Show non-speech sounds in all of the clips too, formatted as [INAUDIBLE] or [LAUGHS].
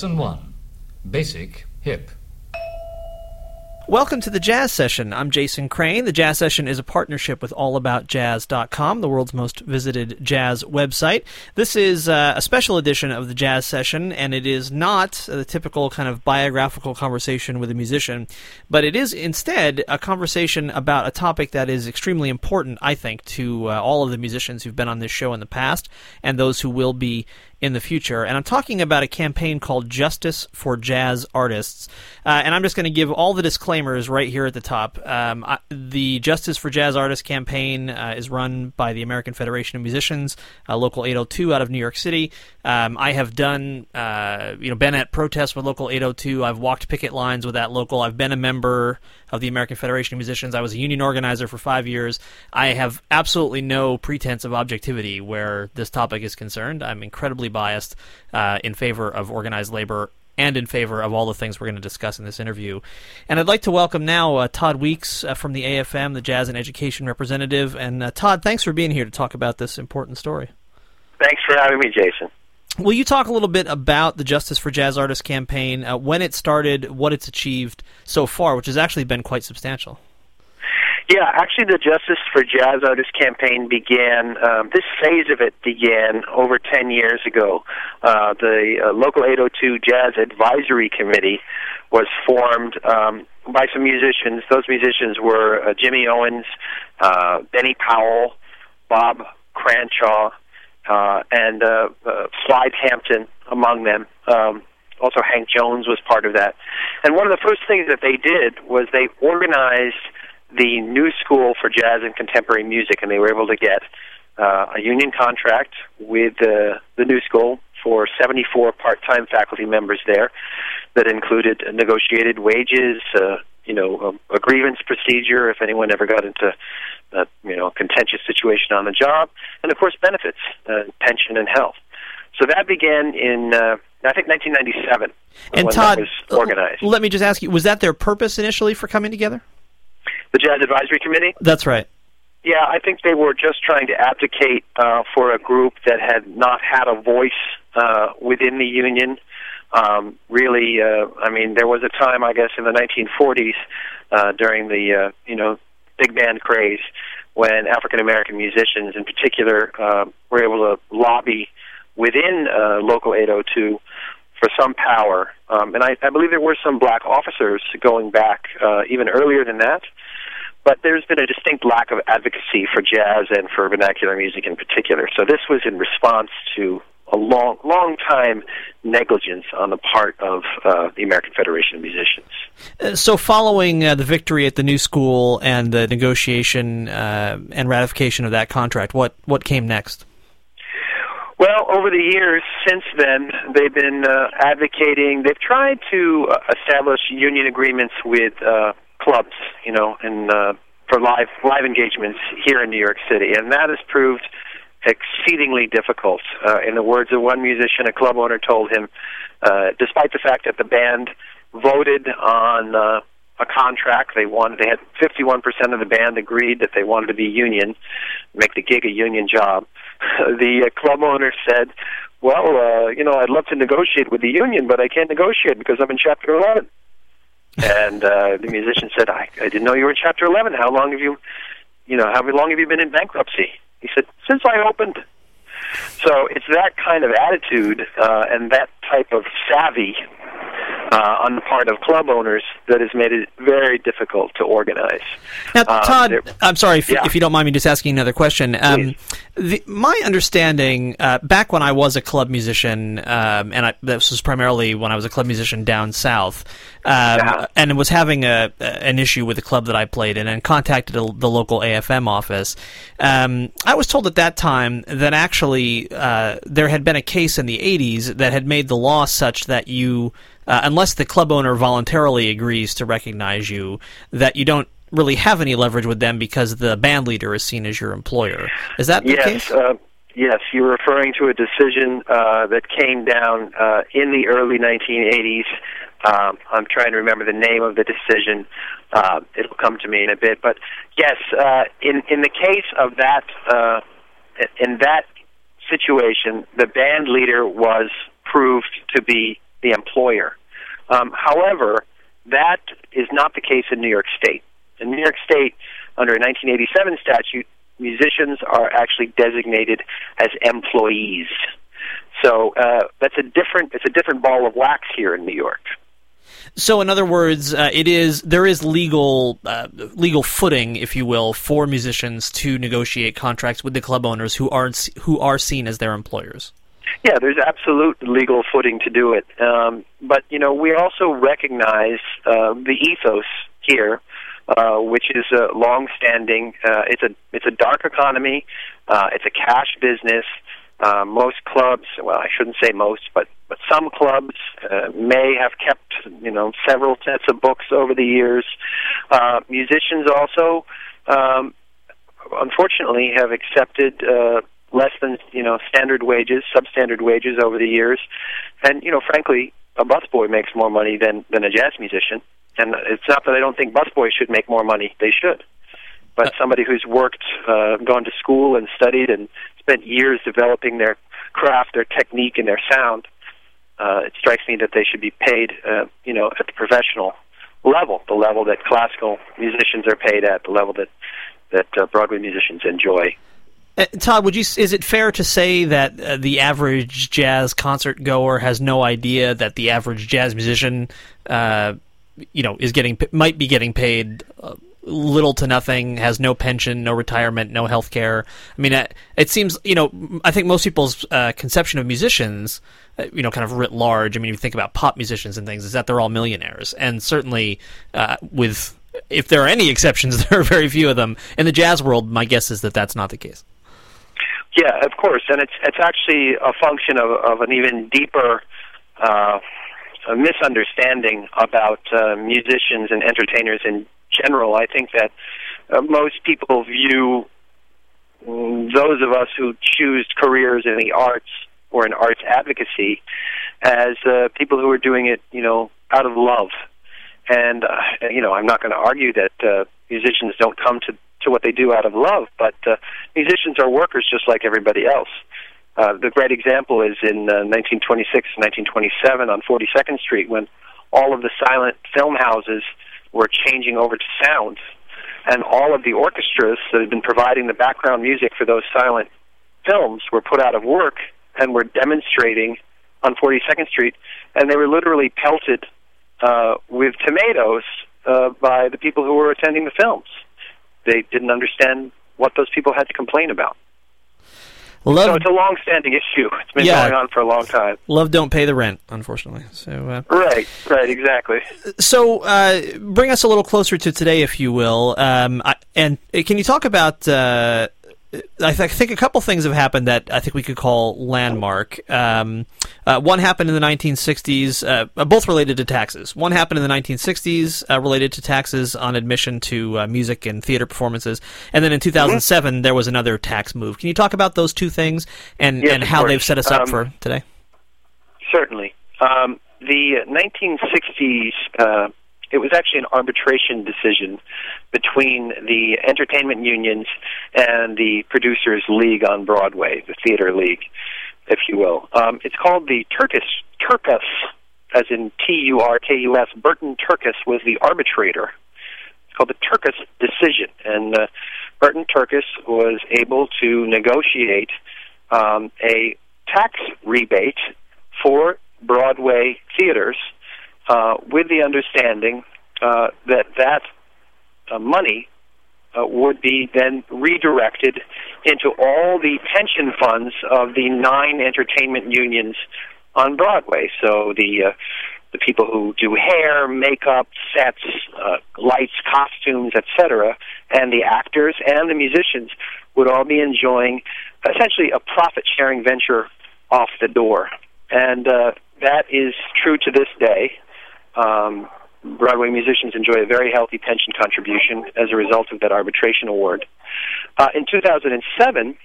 Lesson 1 Basic Hip. Welcome to the Jazz Session. I'm Jason Crane. The Jazz Session is a partnership with AllAboutJazz.com, the world's most visited jazz website. This is uh, a special edition of the Jazz Session, and it is not the typical kind of biographical conversation with a musician, but it is instead a conversation about a topic that is extremely important, I think, to uh, all of the musicians who've been on this show in the past and those who will be in the future. And I'm talking about a campaign called Justice for Jazz Artists. Uh, and I'm just going to give all the disclaimers right here at the top. Um, I, the Justice for Jazz Artists campaign uh, is run by the American Federation of Musicians, uh, Local 802 out of New York City. Um, I have done, uh, you know, been at protests with Local 802. I've walked picket lines with that local. I've been a member of the American Federation of Musicians. I was a union organizer for five years. I have absolutely no pretense of objectivity where this topic is concerned. I'm incredibly biased uh, in favor of organized labor and in favor of all the things we're going to discuss in this interview. And I'd like to welcome now uh, Todd Weeks uh, from the AFM, the Jazz and Education representative. And uh, Todd, thanks for being here to talk about this important story. Thanks for having me, Jason. Will you talk a little bit about the Justice for Jazz Artists campaign, uh, when it started, what it's achieved so far, which has actually been quite substantial? Yeah, actually, the Justice for Jazz Artists campaign began. Um, this phase of it began over ten years ago. Uh, the uh, local 802 Jazz Advisory Committee was formed um, by some musicians. Those musicians were uh, Jimmy Owens, uh, Benny Powell, Bob Cranshaw, uh, and uh, uh, Slide Hampton among them. Um, also, Hank Jones was part of that. And one of the first things that they did was they organized the new school for jazz and contemporary music, and they were able to get uh, a union contract with uh, the new school for 74 part-time faculty members there that included negotiated wages, uh, you know, a, a grievance procedure if anyone ever got into a you know contentious situation on the job, and of course benefits, uh, pension and health. So that began in uh, I think 1997 and Todd, was organized. Let me just ask you: Was that their purpose initially for coming together? The Jazz Advisory Committee? That's right. Yeah, I think they were just trying to advocate uh, for a group that had not had a voice uh, within the union. Um, really, uh, I mean, there was a time, I guess, in the 1940s uh, during the uh, you know big band craze when African American musicians, in particular, uh, were able to lobby within uh, local 802 for some power. Um, and I, I believe there were some black officers going back uh, even earlier than that. But there's been a distinct lack of advocacy for jazz and for vernacular music in particular. So this was in response to a long, long time negligence on the part of uh, the American Federation of Musicians. Uh, so, following uh, the victory at the new school and the negotiation uh, and ratification of that contract, what what came next? Well, over the years since then, they've been uh, advocating. They've tried to uh, establish union agreements with clubs, you know, and uh, for live live engagements here in New York City, and that has proved exceedingly difficult. Uh, in the words of one musician, a club owner told him, uh, despite the fact that the band voted on uh, a contract, they wanted they had 51% of the band agreed that they wanted to be union, make the gig a union job. [LAUGHS] the uh, club owner said, "Well, uh, you know, I'd love to negotiate with the union, but I can't negotiate because I'm in Chapter 11." [LAUGHS] and uh, the musician said, I, I didn't know you were in Chapter 11. How long have you, you know, how long have you been in bankruptcy? He said, since I opened. So it's that kind of attitude uh, and that type of savvy uh, on the part of club owners that has made it very difficult to organize. Now, um, Todd, um, I'm sorry if, yeah. if, you don't mind me just asking another question. Um, the, my understanding, uh, back when I was a club musician, um, and I, this was primarily when I was a club musician down south, um, yeah. and was having a, an issue with the club that I played in, and contacted a, the local AFM office. Um, I was told at that time that actually uh, there had been a case in the 80s that had made the law such that you uh, unless the club owner voluntarily agrees to recognize you, that you don't really have any leverage with them because the band leader is seen as your employer. Is that the yes, case? Uh, yes, you're referring to a decision uh, that came down uh, in the early 1980s. Um, I'm trying to remember the name of the decision. Uh, it'll come to me in a bit. But yes, uh, in in the case of that, uh, in that situation, the band leader was proved to be the employer. Um, however, that is not the case in New York State. In New York State, under a 1987 statute, musicians are actually designated as employees. So uh, that's a different it's a different ball of wax here in New York. So, in other words, uh, it is there is legal uh, legal footing, if you will, for musicians to negotiate contracts with the club owners who aren't who are seen as their employers. Yeah, there's absolute legal footing to do it, um, but you know we also recognize uh, the ethos here, uh, which is a long-standing. Uh, it's a it's a dark economy. Uh, it's a cash business. Uh, most clubs, well, I shouldn't say most, but but some clubs uh, may have kept you know several sets of books over the years. Uh, musicians also, um, unfortunately, have accepted uh, less than you know standard wages, substandard wages over the years, and you know frankly, a busboy makes more money than than a jazz musician. And it's not that I don't think busboys should make more money; they should. But uh, somebody who's worked, uh, gone to school and studied and spent years developing their craft, their technique, and their sound, uh, it strikes me that they should be paid, uh, you know, at the professional level, the level that classical musicians are paid at, the level that that uh, Broadway musicians enjoy. Uh, Todd, would you? Is it fair to say that uh, the average jazz concert goer has no idea that the average jazz musician, uh, you know, is getting might be getting paid uh, little to nothing, has no pension, no retirement, no health care. I mean, it, it seems, you know, I think most people's uh, conception of musicians, uh, you know, kind of writ large, I mean, if you think about pop musicians and things, is that they're all millionaires. And certainly uh, with, if there are any [LAUGHS] exceptions, [LAUGHS] there are very few of them. In the jazz world, my guess is that that's not the case. Yeah, of course, and it's it's actually a function of, of an even deeper uh, misunderstanding about uh, musicians and entertainers in general, I think that uh, most people view those of us who choose careers in the arts or in arts advocacy as uh, people who are doing it, you know, out of love. And uh, you know, I'm not going to argue that uh, musicians don't come to to what they do out of love, but uh, musicians are workers just like everybody else. Uh, the great example is in uh, 1926, 1927 on 42nd Street when all of the silent film houses were changing over to sound, and all of the orchestras that had been providing the background music for those silent films were put out of work and were demonstrating on 42nd Street, and they were literally pelted uh, with tomatoes uh, by the people who were attending the films. They didn't understand what those people had to complain about. Love, so it's a long-standing issue. It's been yeah, going on for a long time. Love don't pay the rent, unfortunately. So uh, right, right, exactly. So uh, bring us a little closer to today, if you will. Um, I, and can you talk about uh, I, th- I, think a couple things have happened that I think we could call landmark. Um, uh, one happened in the 1960s, uh, both related to taxes. One happened in the 1960s, uh, related to taxes on admission to uh, music and theater performances, and then in 2007 mm-hmm. there was another tax move. Can you talk about those two things and yes, and how they've set us up um, for today? Certainly. Um, the 1960s uh, it was actually an arbitration decision between the entertainment unions and the producers league on Broadway, the theater league, if you will. Um, it's called the Turkus Turkus, as in T U R K U S. Burton Turkus was the arbitrator. It's called the Turkus decision, and uh, Burton Turkus was able to negotiate um, a tax rebate for Broadway theaters uh, with the understanding uh, that that uh, money uh, would be then redirected into all the pension funds of the nine entertainment unions on Broadway. So the uh, the people who do hair, makeup, sets, uh, lights, costumes, etc., and the actors and the musicians would all be enjoying essentially a profit sharing venture off the door. And uh, that is true to this day. Um, Broadway musicians enjoy a very healthy pension contribution as a result of that arbitration award. Uh, in 2007,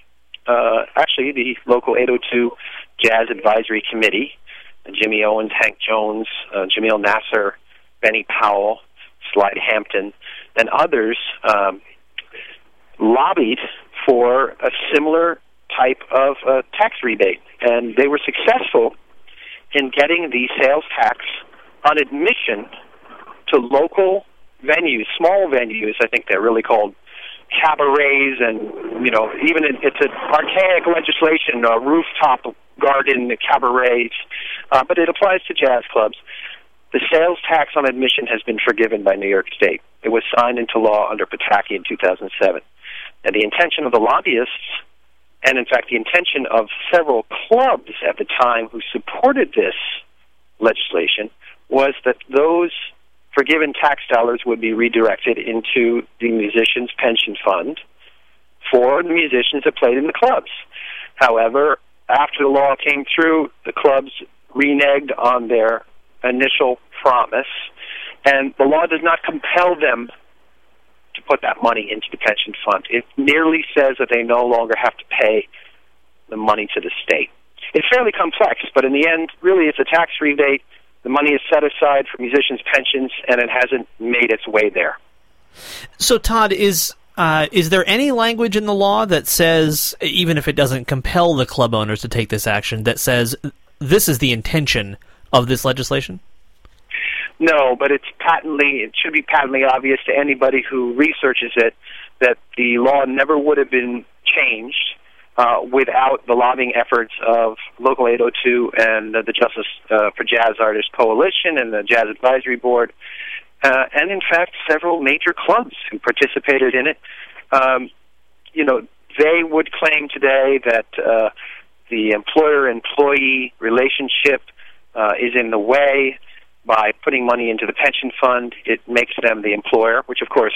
uh, actually, the local 802 Jazz Advisory Committee, Jimmy Owens, Hank Jones, uh, Jamil Nasser, Benny Powell, Slide Hampton, and others um, lobbied for a similar type of uh, tax rebate, and they were successful in getting the sales tax on admission to local venues, small venues. I think they're really called cabarets, and you know, even it, it's an archaic legislation, uh, rooftop garden cabarets, uh, but it applies to jazz clubs. The sales tax on admission has been forgiven by New York State. It was signed into law under Pataki in 2007. And the intention of the lobbyists, and in fact the intention of several clubs at the time who supported this legislation, was that those forgiven tax dollars would be redirected into the musicians' pension fund for the musicians that played in the clubs. However, after the law came through, the clubs reneged on their initial promise, and the law does not compel them to put that money into the pension fund. It merely says that they no longer have to pay the money to the state. It's fairly complex, but in the end, really, it's a tax rebate the money is set aside for musicians' pensions, and it hasn't made its way there. So, Todd, is uh, is there any language in the law that says, even if it doesn't compel the club owners to take this action, that says this is the intention of this legislation? No, but it's patently it should be patently obvious to anybody who researches it that the law never would have been changed uh, without the lobbying efforts of Local 802 and the Justice uh, for Jazz Artists Coalition and the Jazz Advisory Board, uh, and in fact several major clubs who participated in it. Um, you know, they would claim today that uh, the employer-employee relationship uh, is in the way by putting money into the pension fund. It makes them the employer, which of course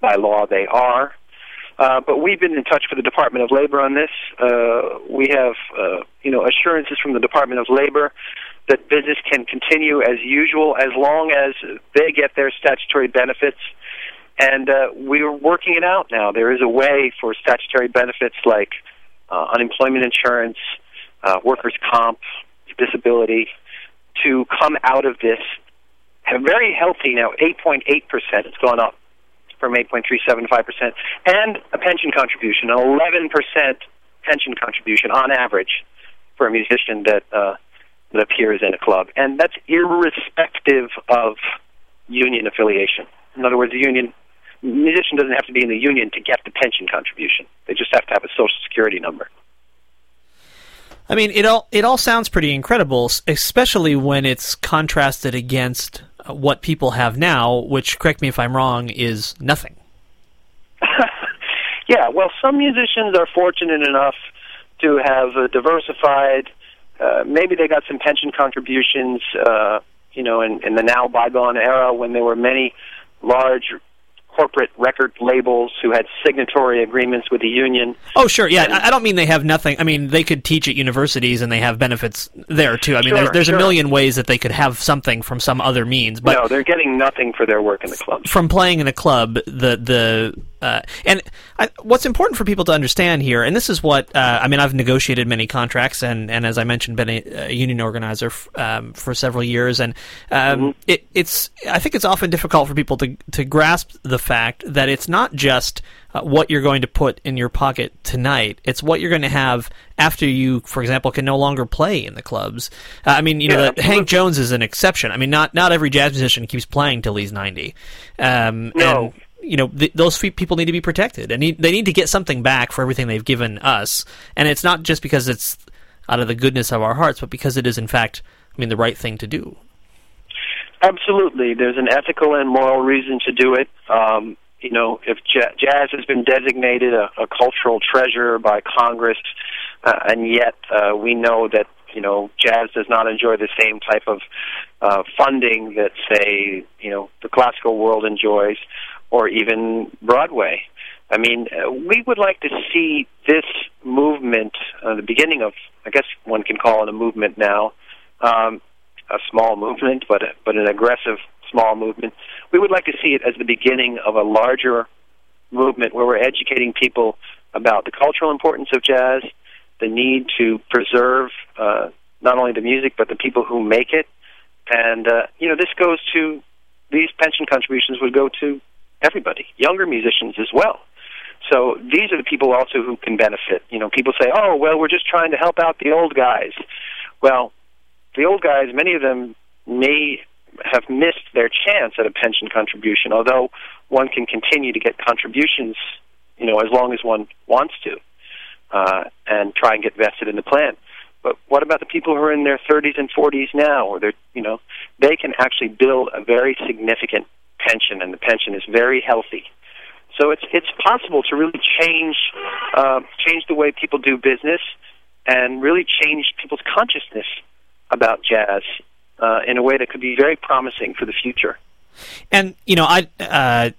by law they are. Uh, but we've been in touch with the Department of Labor on this. Uh, we have, uh, you know, assurances from the Department of Labor that business can continue as usual as long as they get their statutory benefits. And uh, we're working it out now. There is a way for statutory benefits like uh, unemployment insurance, uh, workers' comp, disability to come out of this very healthy now, 8.8%. It's gone up from 8.375%, and a pension contribution, an 11% pension contribution on average for a musician that uh, that appears in a club, and that's irrespective of union affiliation. In other words, the union musician doesn't have to be in the union to get the pension contribution. They just have to have a social security number. I mean, it all it all sounds pretty incredible, especially when it's contrasted against what people have now, which, correct me if I'm wrong, is nothing. [LAUGHS] yeah, well, some musicians are fortunate enough to have uh, diversified. Uh, maybe they got some pension contributions, uh, you know, in, in the now bygone era when there were many large corporate record labels who had signatory agreements with the union. Oh, sure. Yeah, and, I don't mean they have nothing. I mean, they could teach at universities and they have benefits there too. I mean, sure, there's, there's sure. a million ways that they could have something from some other means. But no, they're getting nothing for their work in the club. From playing in a club, the the uh, and I, what's important for people to understand here, and this is what uh, I mean. I've negotiated many contracts, and, and as I mentioned, been a, a union organizer f- um, for several years, and um, mm-hmm. it, it's I think it's often difficult for people to to grasp the fact that it's not just uh, what you're going to put in your pocket tonight; it's what you're going to have after you, for example, can no longer play in the clubs. Uh, I mean, you yeah, know, Hank Jones is an exception. I mean, not not every jazz musician keeps playing till he's ninety. Um, no. And, you know th- those people need to be protected and they need to get something back for everything they've given us. And it's not just because it's out of the goodness of our hearts but because it is in fact i mean the right thing to do. Absolutely. There's an ethical and moral reason to do it. Um, you know if j- jazz has been designated a, a cultural treasure by congress uh, and yet uh, we know that you know jazz does not enjoy the same type of uh, funding that say you know the classical world enjoys or even Broadway. I mean, uh, we would like to see this movement, uh, the beginning of, I guess one can call it a movement now, um, a small movement, but a, but an aggressive small movement. We would like to see it as the beginning of a larger movement where we're educating people about the cultural importance of jazz, the need to preserve uh, not only the music but the people who make it, and uh, you know this goes to these pension contributions would go to everybody, younger musicians as well. So these are the people also who can benefit. You know, people say, "Oh, well, we're just trying to help out the old guys." Well, the old guys, many of them may have missed their chance at a pension contribution, although one can continue to get contributions, you know, as long as one wants to, uh, and try and get vested in the plan. But what about the people who are in their 30s and 40s now, or they're, you know, they can actually build a very significant pension, and the pension is very healthy. So it's it's possible to really change uh, change the way people do business, and really change people's consciousness about jazz uh, in a way that could be very promising for the future. And you know, I uh,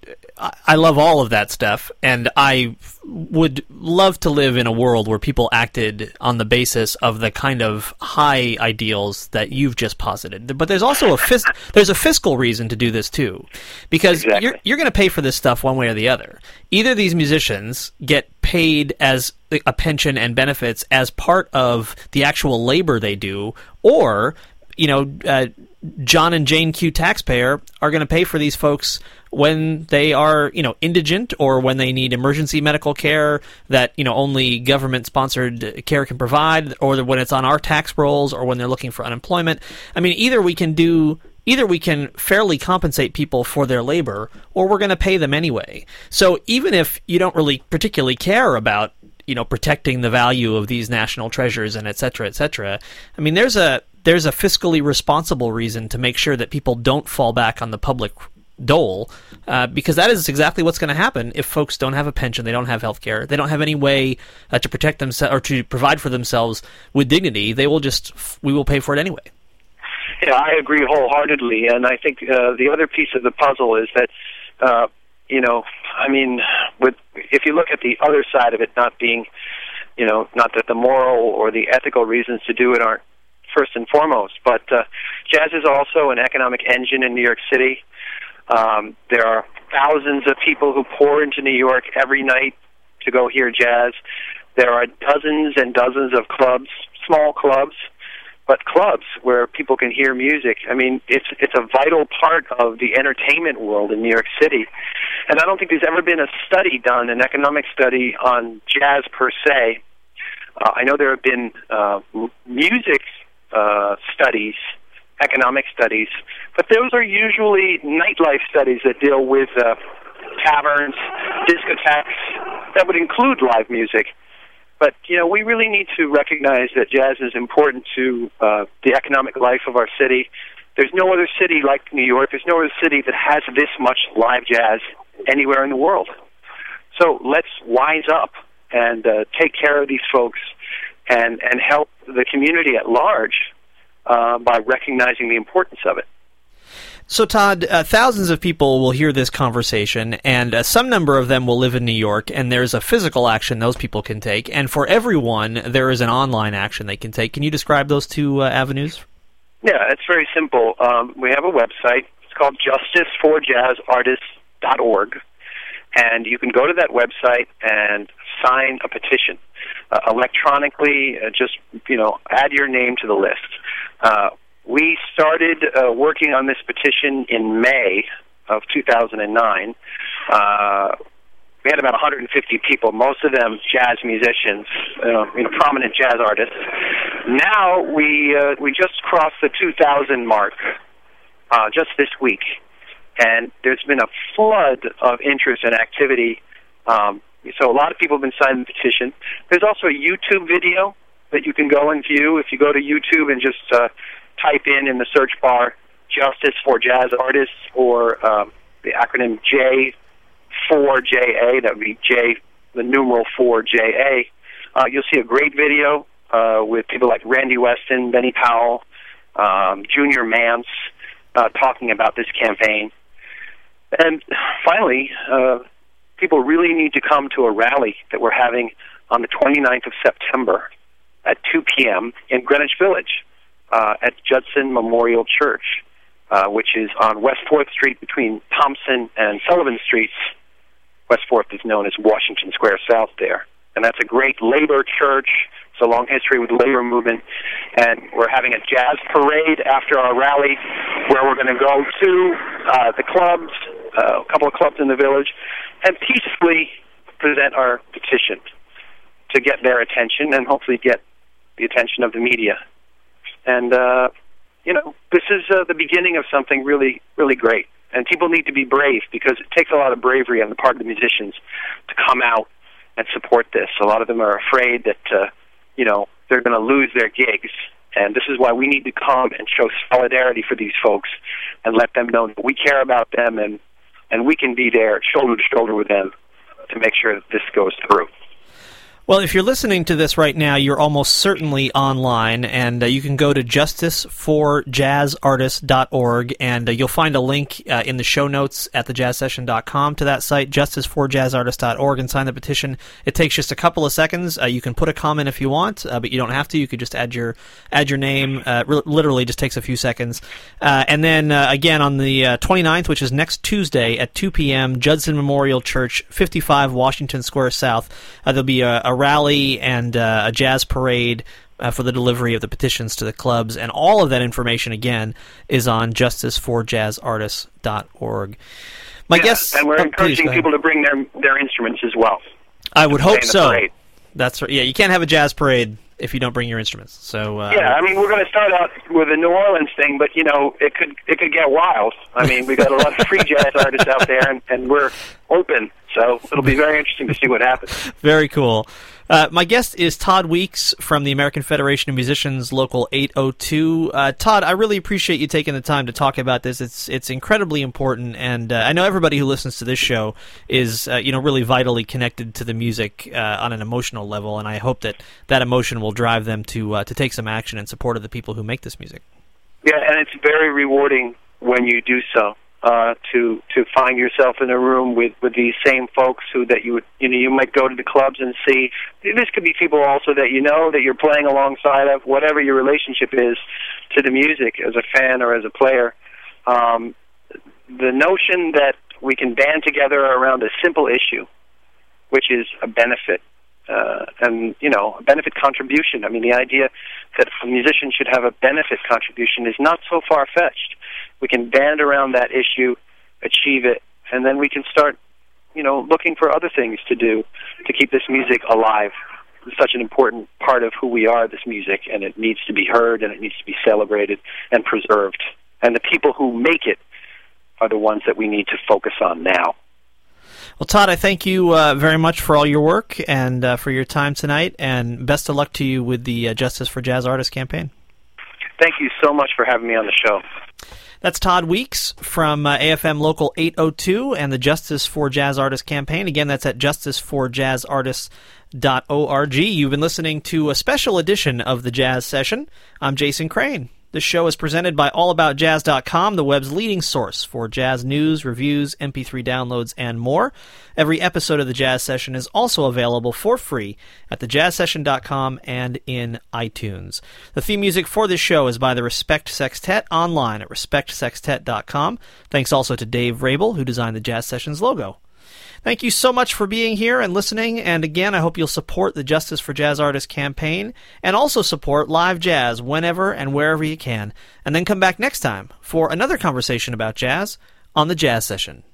I love all of that stuff, and I would love to live in a world where people acted on the basis of the kind of high ideals that you've just posited. But there's also a fis- there's a fiscal reason to do this too, because exactly. you're you're going to pay for this stuff one way or the other. Either these musicians get paid as a pension and benefits as part of the actual labor they do, or you know, uh, John and Jane Q taxpayer are going to pay for these folks when they are, you know, indigent or when they need emergency medical care that, you know, only government sponsored care can provide or when it's on our tax rolls or when they're looking for unemployment. I mean, either we can do either we can fairly compensate people for their labor or we're going to pay them anyway. So even if you don't really particularly care about you know protecting the value of these national treasures and et cetera, et cetera. I mean, there's a there's a fiscally responsible reason to make sure that people don't fall back on the public dole, uh, because that is exactly what's going to happen if folks don't have a pension, they don't have health care, they don't have any way uh, to protect themselves or to provide for themselves with dignity. They will just we will pay for it anyway. Yeah, I agree wholeheartedly, and I think uh, the other piece of the puzzle is that. Uh, you know, I mean, with if you look at the other side of it, not being, you know, not that the moral or the ethical reasons to do it aren't first and foremost, but uh, jazz is also an economic engine in New York City. Um, there are thousands of people who pour into New York every night to go hear jazz. There are dozens and dozens of clubs, small clubs, but clubs where people can hear music. I mean, it's it's a vital part of the entertainment world in New York City. And I don't think there's ever been a study done, an economic study on jazz per se. Uh, I know there have been uh, music uh, studies, economic studies, but those are usually nightlife studies that deal with uh, taverns, discotheques, that would include live music. But you know, we really need to recognize that jazz is important to uh, the economic life of our city. There's no other city like New York. There's no other city that has this much live jazz anywhere in the world. So let's wise up and uh, take care of these folks and and help the community at large uh, by recognizing the importance of it. So, Todd, uh, thousands of people will hear this conversation, and uh, some number of them will live in New York, and there's a physical action those people can take. And for everyone, there is an online action they can take. Can you describe those two uh, avenues? Yeah, it's very simple. Um, we have a website. It's called justiceforjazzartists.org. And you can go to that website and sign a petition uh, electronically. Uh, just, you know, add your name to the list. Uh, we started uh, working on this petition in May of 2009. Uh, we had about 150 people, most of them jazz musicians, uh, you know, prominent jazz artists. Now we uh, we just crossed the 2,000 mark uh, just this week, and there's been a flood of interest and activity. Um, so a lot of people have been signing the petition. There's also a YouTube video that you can go and view if you go to YouTube and just uh, type in in the search bar "Justice for Jazz Artists" or um, the acronym J four JA. That would be J, the numeral four JA. Uh, you'll see a great video uh, with people like Randy Weston, Benny Powell, um, Junior Mance, uh, talking about this campaign. And finally, uh, people really need to come to a rally that we're having on the 29th of September at 2 p.m. in Greenwich Village uh, at Judson Memorial Church, uh, which is on West 4th Street between Thompson and Sullivan Streets. West 4th is known as Washington Square South there. And that's a great labor church. It's a long history with the labor movement. And we're having a jazz parade after our rally where we're going to go to uh, the clubs, uh, a couple of clubs in the village, and peacefully present our petition to get their attention and hopefully get the attention of the media. And uh, you know, this is uh, the beginning of something really, really great. And people need to be brave because it takes a lot of bravery on the part of the musicians to come out and support this. A lot of them are afraid that, uh, you know, they're going to lose their gigs. And this is why we need to come and show solidarity for these folks and let them know that we care about them and, and we can be there shoulder to shoulder with them to make sure that this goes through. Well, if you're listening to this right now, you're almost certainly online, and uh, you can go to justiceforjazzartists.org, and uh, you'll find a link uh, in the show notes at thejazzsession.com to that site, justiceforjazzartists.org, and sign the petition. It takes just a couple of seconds. Uh, you can put a comment if you want, uh, but you don't have to. You could just add your add your name. Uh, re- literally, just takes a few seconds. and then again on the 29th, which is next Tuesday at 2 p.m., Judson Memorial Church, 55 Washington Square South. there'll be a a rally and uh, a jazz parade uh, for the delivery of the petitions to the clubs, and all of that information again is on justiceforjazzartists.org. My yeah, guess, and we're oh, encouraging people to bring their their instruments as well. I would hope so. Parade. That's right. Yeah, you can't have a jazz parade if you don't bring your instruments. So uh, yeah, I mean we're going to start out with a New Orleans thing, but you know it could it could get wild. I mean we got a lot of free jazz [LAUGHS] artists out there, and, and we're open. So it'll be very interesting to see what happens. Very cool. Uh, my guest is Todd Weeks from the American Federation of Musicians Local 802. Uh, Todd, I really appreciate you taking the time to talk about this. It's it's incredibly important, and uh, I know everybody who listens to this show is uh, you know really vitally connected to the music uh, on an emotional level, and I hope that that emotion will drive them to to take some action in support of the people who make this music. Yeah, and it's very rewarding when you do so uh, to to find yourself in a room with with these same folks who that you would you know you might go to the clubs and see. This could be people also that you know that you're playing alongside of whatever your relationship is to the music as a fan or as a player. Um, the notion that we can band together around a simple issue, which is a benefit. Uh, and you know, a benefit contribution. I mean, the idea that a musician should have a benefit contribution is not so far fetched we can band around that issue, achieve it, and then we can start, you know, looking for other things to do to keep this music alive. It's such an important part of who we are, this music, and it needs to be heard and it needs to be celebrated and preserved. And the people who make it are the ones that we need to focus on now. Well, Todd, I thank you uh, very much for all your work and uh, for your time tonight, and best of luck to you with the uh, Justice for Jazz Artists campaign. Thank you so much for having me on the show. That's Todd Weeks from uh, AFM Local 802 and the Justice for Jazz Artists campaign. Again, that's at justiceforjazzartists.org. You've been listening to a special edition of the Jazz Session. I'm Jason Crane. This show is presented by AllAboutJazz.com, the web's leading source for jazz news, reviews, MP3 downloads, and more. Every episode of the Jazz Session is also available for free at thejazzsession.com and in iTunes. The theme music for this show is by the Respect Sextet online at respectsextet.com. Thanks also to Dave Rabel, who designed the Jazz Sessions logo. Thank you so much for being here and listening. And again, I hope you'll support the Justice for Jazz Artists campaign and also support live jazz whenever and wherever you can. And then come back next time for another conversation about jazz on the Jazz Session.